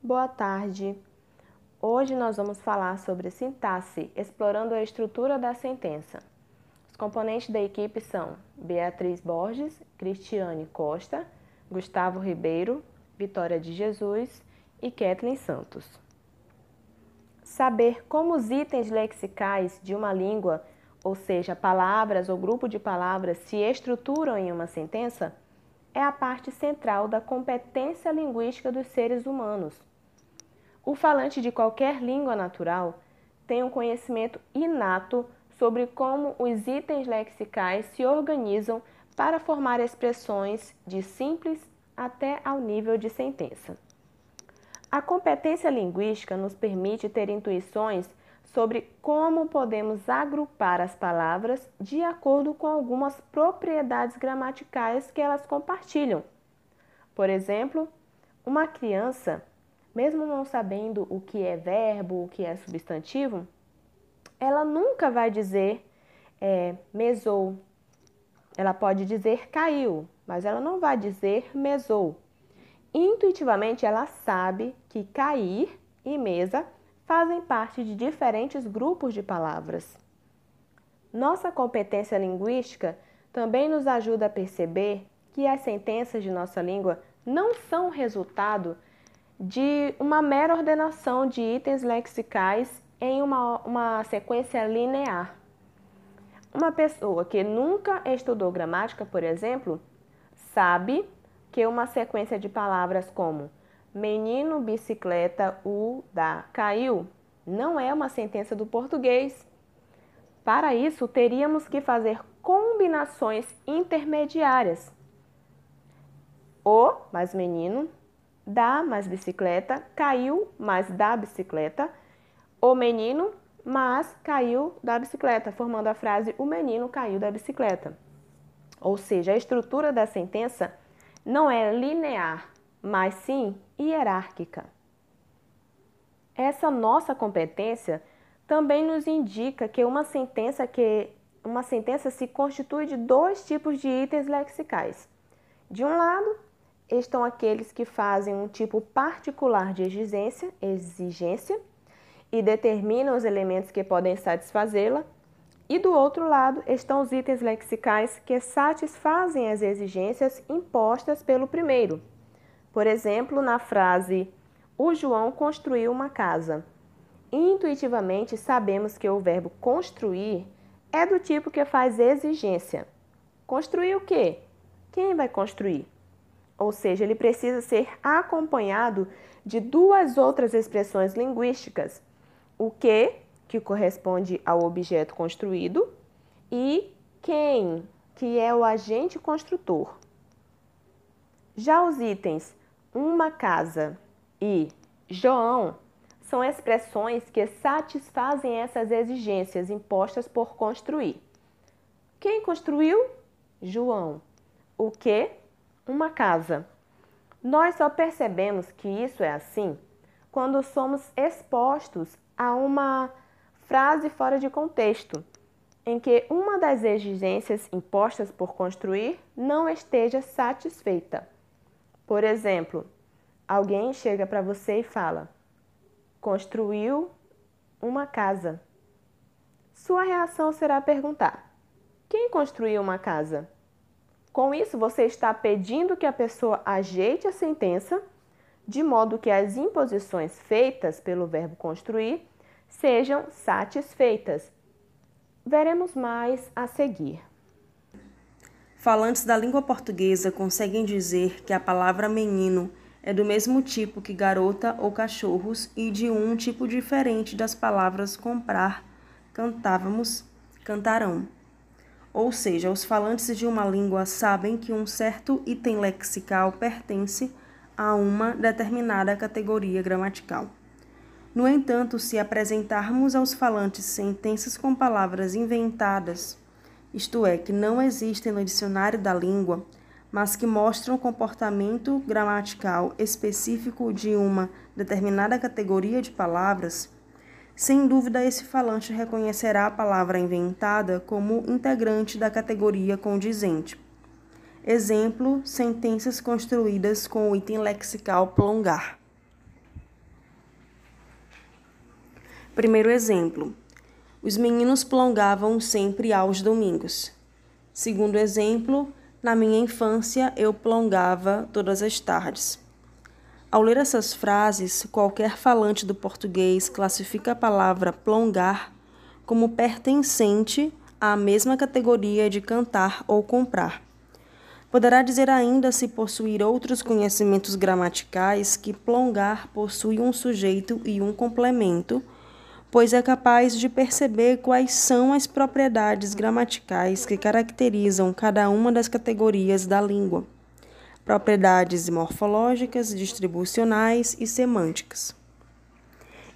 Boa tarde. Hoje nós vamos falar sobre sintaxe, explorando a estrutura da sentença. Os componentes da equipe são Beatriz Borges, Cristiane Costa, Gustavo Ribeiro, Vitória de Jesus e Kathleen Santos. Saber como os itens lexicais de uma língua, ou seja, palavras ou grupo de palavras, se estruturam em uma sentença, é a parte central da competência linguística dos seres humanos o falante de qualquer língua natural tem um conhecimento inato sobre como os itens lexicais se organizam para formar expressões de simples até ao nível de sentença. A competência linguística nos permite ter intuições sobre como podemos agrupar as palavras de acordo com algumas propriedades gramaticais que elas compartilham. Por exemplo, uma criança mesmo não sabendo o que é verbo, o que é substantivo, ela nunca vai dizer é, mesou. Ela pode dizer caiu, mas ela não vai dizer mesou. Intuitivamente, ela sabe que cair e mesa fazem parte de diferentes grupos de palavras. Nossa competência linguística também nos ajuda a perceber que as sentenças de nossa língua não são resultado de uma mera ordenação de itens lexicais em uma, uma sequência linear. Uma pessoa que nunca estudou gramática, por exemplo, sabe que uma sequência de palavras como menino, bicicleta, u, da, caiu não é uma sentença do português. Para isso, teríamos que fazer combinações intermediárias. O mais menino, da mais bicicleta, caiu, mas da bicicleta. O menino, mas caiu da bicicleta, formando a frase o menino caiu da bicicleta. Ou seja, a estrutura da sentença não é linear, mas sim hierárquica. Essa nossa competência também nos indica que uma sentença que uma sentença se constitui de dois tipos de itens lexicais. De um lado, estão aqueles que fazem um tipo particular de exigência, exigência e determinam os elementos que podem satisfazê-la. E do outro lado estão os itens lexicais que satisfazem as exigências impostas pelo primeiro. Por exemplo, na frase O João construiu uma casa. Intuitivamente sabemos que o verbo construir é do tipo que faz exigência. Construir o quê? Quem vai construir? Ou seja, ele precisa ser acompanhado de duas outras expressões linguísticas: o que, que corresponde ao objeto construído, e quem, que é o agente construtor. Já os itens uma casa e João são expressões que satisfazem essas exigências impostas por construir. Quem construiu? João. O que? Uma casa. Nós só percebemos que isso é assim quando somos expostos a uma frase fora de contexto, em que uma das exigências impostas por construir não esteja satisfeita. Por exemplo, alguém chega para você e fala: construiu uma casa. Sua reação será perguntar: quem construiu uma casa? Com isso, você está pedindo que a pessoa ajeite a sentença de modo que as imposições feitas pelo verbo construir sejam satisfeitas. Veremos mais a seguir. Falantes da língua portuguesa conseguem dizer que a palavra menino é do mesmo tipo que garota ou cachorros e de um tipo diferente das palavras comprar, cantávamos, cantarão. Ou seja, os falantes de uma língua sabem que um certo item lexical pertence a uma determinada categoria gramatical. No entanto, se apresentarmos aos falantes sentenças com palavras inventadas, isto é, que não existem no dicionário da língua, mas que mostram o comportamento gramatical específico de uma determinada categoria de palavras, sem dúvida, esse falante reconhecerá a palavra inventada como integrante da categoria condizente. Exemplo: sentenças construídas com o item lexical prolongar. Primeiro exemplo: os meninos prolongavam sempre aos domingos. Segundo exemplo: na minha infância eu prolongava todas as tardes. Ao ler essas frases, qualquer falante do português classifica a palavra plongar como pertencente à mesma categoria de cantar ou comprar. Poderá dizer ainda, se possuir outros conhecimentos gramaticais, que plongar possui um sujeito e um complemento, pois é capaz de perceber quais são as propriedades gramaticais que caracterizam cada uma das categorias da língua propriedades morfológicas, distribucionais e semânticas.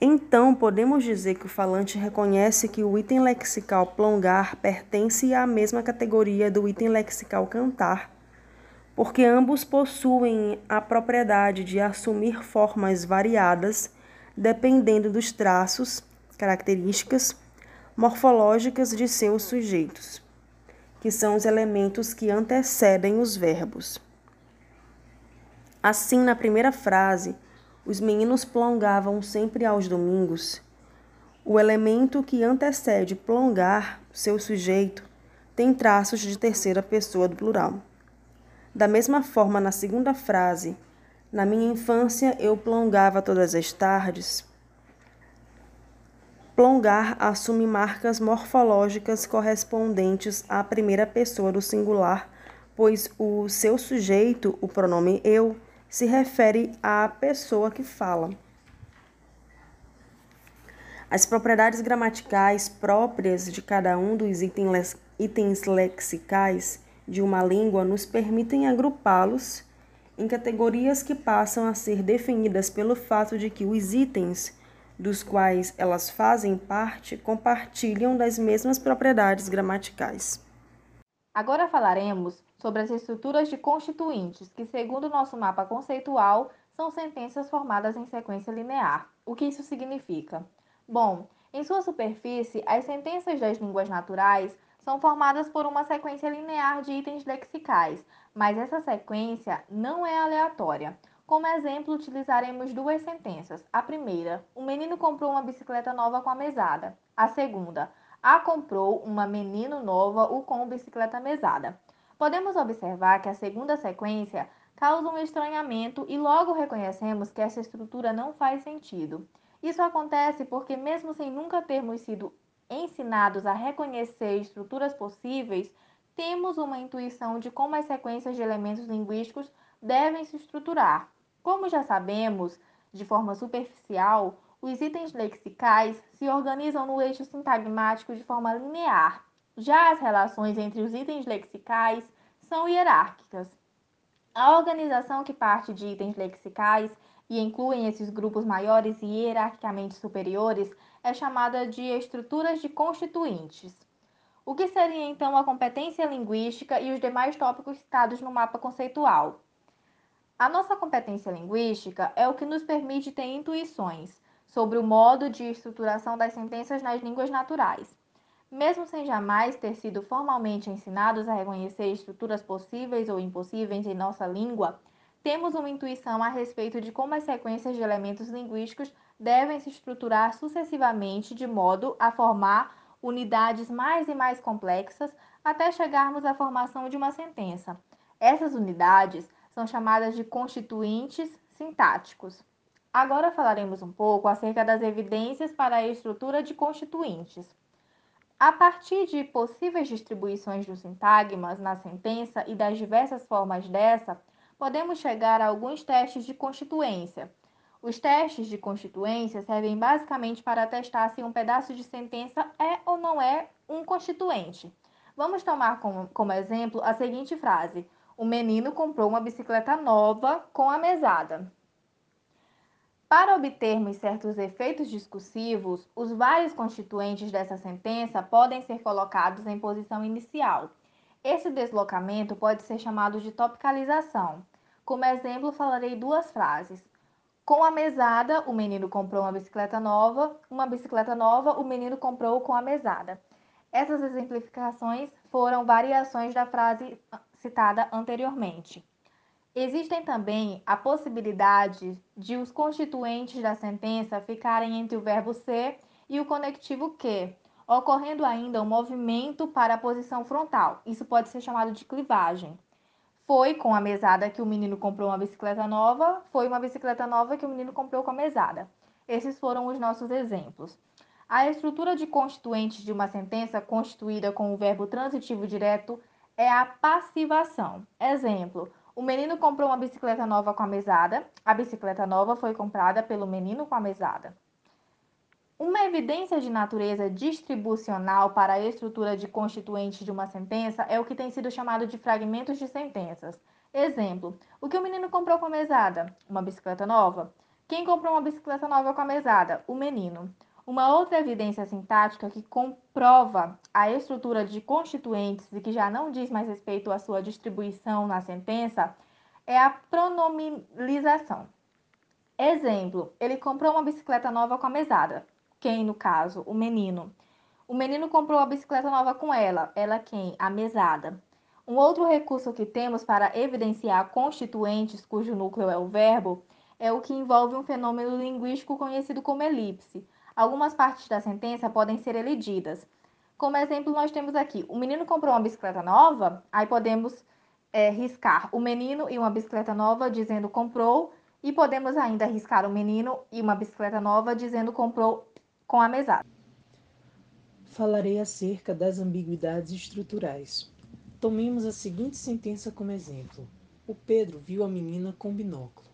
Então, podemos dizer que o falante reconhece que o item lexical plongar pertence à mesma categoria do item lexical cantar, porque ambos possuem a propriedade de assumir formas variadas dependendo dos traços, características morfológicas de seus sujeitos, que são os elementos que antecedem os verbos. Assim, na primeira frase, os meninos plongavam sempre aos domingos. O elemento que antecede plongar, seu sujeito, tem traços de terceira pessoa do plural. Da mesma forma, na segunda frase, na minha infância eu plongava todas as tardes. Plongar assume marcas morfológicas correspondentes à primeira pessoa do singular, pois o seu sujeito, o pronome eu, se refere à pessoa que fala. As propriedades gramaticais próprias de cada um dos itens lexicais de uma língua nos permitem agrupá-los em categorias que passam a ser definidas pelo fato de que os itens dos quais elas fazem parte compartilham das mesmas propriedades gramaticais. Agora falaremos sobre as estruturas de constituintes, que, segundo o nosso mapa conceitual, são sentenças formadas em sequência linear. O que isso significa? Bom, em sua superfície, as sentenças das línguas naturais são formadas por uma sequência linear de itens lexicais, mas essa sequência não é aleatória. Como exemplo, utilizaremos duas sentenças. A primeira, o menino comprou uma bicicleta nova com a mesada. A segunda, a comprou uma menino nova o com bicicleta mesada. Podemos observar que a segunda sequência causa um estranhamento e logo reconhecemos que essa estrutura não faz sentido. Isso acontece porque, mesmo sem nunca termos sido ensinados a reconhecer estruturas possíveis, temos uma intuição de como as sequências de elementos linguísticos devem se estruturar. Como já sabemos, de forma superficial, os itens lexicais se organizam no eixo sintagmático de forma linear, já as relações entre os itens lexicais são hierárquicas. A organização que parte de itens lexicais e incluem esses grupos maiores e hierarquicamente superiores é chamada de estruturas de constituintes. O que seria então a competência linguística e os demais tópicos citados no mapa conceitual? A nossa competência linguística é o que nos permite ter intuições sobre o modo de estruturação das sentenças nas línguas naturais. Mesmo sem jamais ter sido formalmente ensinados a reconhecer estruturas possíveis ou impossíveis em nossa língua, temos uma intuição a respeito de como as sequências de elementos linguísticos devem se estruturar sucessivamente de modo a formar unidades mais e mais complexas até chegarmos à formação de uma sentença. Essas unidades são chamadas de constituintes sintáticos. Agora falaremos um pouco acerca das evidências para a estrutura de constituintes. A partir de possíveis distribuições dos sintagmas na sentença e das diversas formas dessa, podemos chegar a alguns testes de constituência. Os testes de constituência servem basicamente para testar se um pedaço de sentença é ou não é um constituinte. Vamos tomar como, como exemplo a seguinte frase: O menino comprou uma bicicleta nova com a mesada. Para obtermos certos efeitos discursivos, os vários constituintes dessa sentença podem ser colocados em posição inicial. Esse deslocamento pode ser chamado de topicalização. Como exemplo, falarei duas frases. Com a mesada, o menino comprou uma bicicleta nova. Uma bicicleta nova, o menino comprou com a mesada. Essas exemplificações foram variações da frase citada anteriormente. Existem também a possibilidade de os constituintes da sentença ficarem entre o verbo ser e o conectivo que, ocorrendo ainda um movimento para a posição frontal. Isso pode ser chamado de clivagem. Foi com a mesada que o menino comprou uma bicicleta nova, foi uma bicicleta nova que o menino comprou com a mesada. Esses foram os nossos exemplos. A estrutura de constituintes de uma sentença constituída com o verbo transitivo direto é a passivação. Exemplo: o menino comprou uma bicicleta nova com a mesada. A bicicleta nova foi comprada pelo menino com a mesada. Uma evidência de natureza distribucional para a estrutura de constituintes de uma sentença é o que tem sido chamado de fragmentos de sentenças. Exemplo: o que o menino comprou com a mesada? Uma bicicleta nova. Quem comprou uma bicicleta nova com a mesada? O menino. Uma outra evidência sintática que comprova a estrutura de constituintes e que já não diz mais respeito à sua distribuição na sentença é a pronomilização. Exemplo: ele comprou uma bicicleta nova com a mesada. Quem, no caso? O menino. O menino comprou a bicicleta nova com ela. Ela quem? A mesada. Um outro recurso que temos para evidenciar constituintes cujo núcleo é o verbo é o que envolve um fenômeno linguístico conhecido como elipse. Algumas partes da sentença podem ser elididas. Como exemplo, nós temos aqui: o menino comprou uma bicicleta nova, aí podemos é, riscar o menino e uma bicicleta nova dizendo comprou, e podemos ainda riscar o menino e uma bicicleta nova dizendo comprou com a mesada. Falarei acerca das ambiguidades estruturais. Tomemos a seguinte sentença como exemplo. O Pedro viu a menina com binóculo.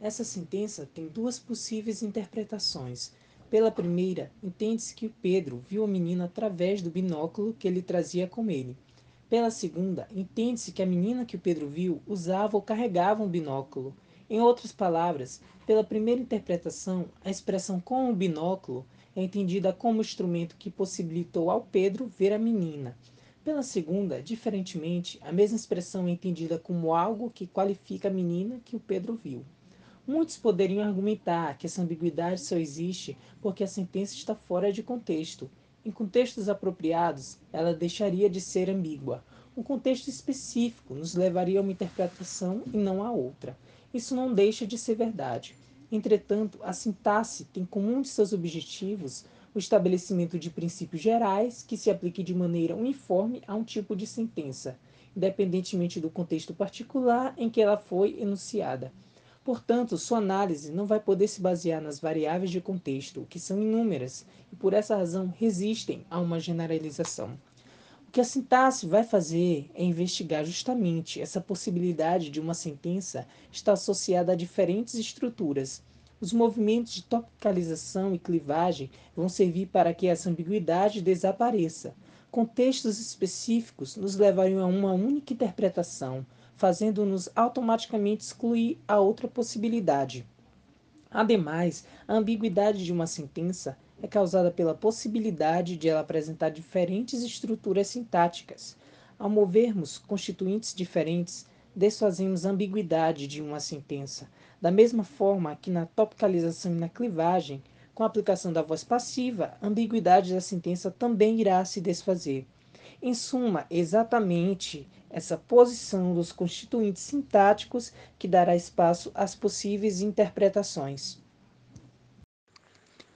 Essa sentença tem duas possíveis interpretações. Pela primeira, entende-se que Pedro viu a menina através do binóculo que ele trazia com ele. Pela segunda, entende-se que a menina que o Pedro viu usava ou carregava um binóculo. Em outras palavras, pela primeira interpretação, a expressão com o binóculo é entendida como instrumento que possibilitou ao Pedro ver a menina. Pela segunda, diferentemente, a mesma expressão é entendida como algo que qualifica a menina que o Pedro viu. Muitos poderiam argumentar que essa ambiguidade só existe porque a sentença está fora de contexto. Em contextos apropriados, ela deixaria de ser ambígua. Um contexto específico nos levaria a uma interpretação e não a outra. Isso não deixa de ser verdade. Entretanto, a sintaxe tem como um de seus objetivos o estabelecimento de princípios gerais que se apliquem de maneira uniforme a um tipo de sentença, independentemente do contexto particular em que ela foi enunciada. Portanto, sua análise não vai poder se basear nas variáveis de contexto, que são inúmeras, e por essa razão resistem a uma generalização. O que a sintaxe vai fazer é investigar justamente essa possibilidade de uma sentença estar associada a diferentes estruturas. Os movimentos de topicalização e clivagem vão servir para que essa ambiguidade desapareça. Contextos específicos nos levariam a uma única interpretação, fazendo-nos automaticamente excluir a outra possibilidade. Ademais, a ambiguidade de uma sentença é causada pela possibilidade de ela apresentar diferentes estruturas sintáticas. Ao movermos constituintes diferentes, desfazemos a ambiguidade de uma sentença, da mesma forma que na topicalização e na clivagem, com a aplicação da voz passiva, a ambiguidade da sentença também irá se desfazer. Em suma, exatamente essa posição dos constituintes sintáticos que dará espaço às possíveis interpretações.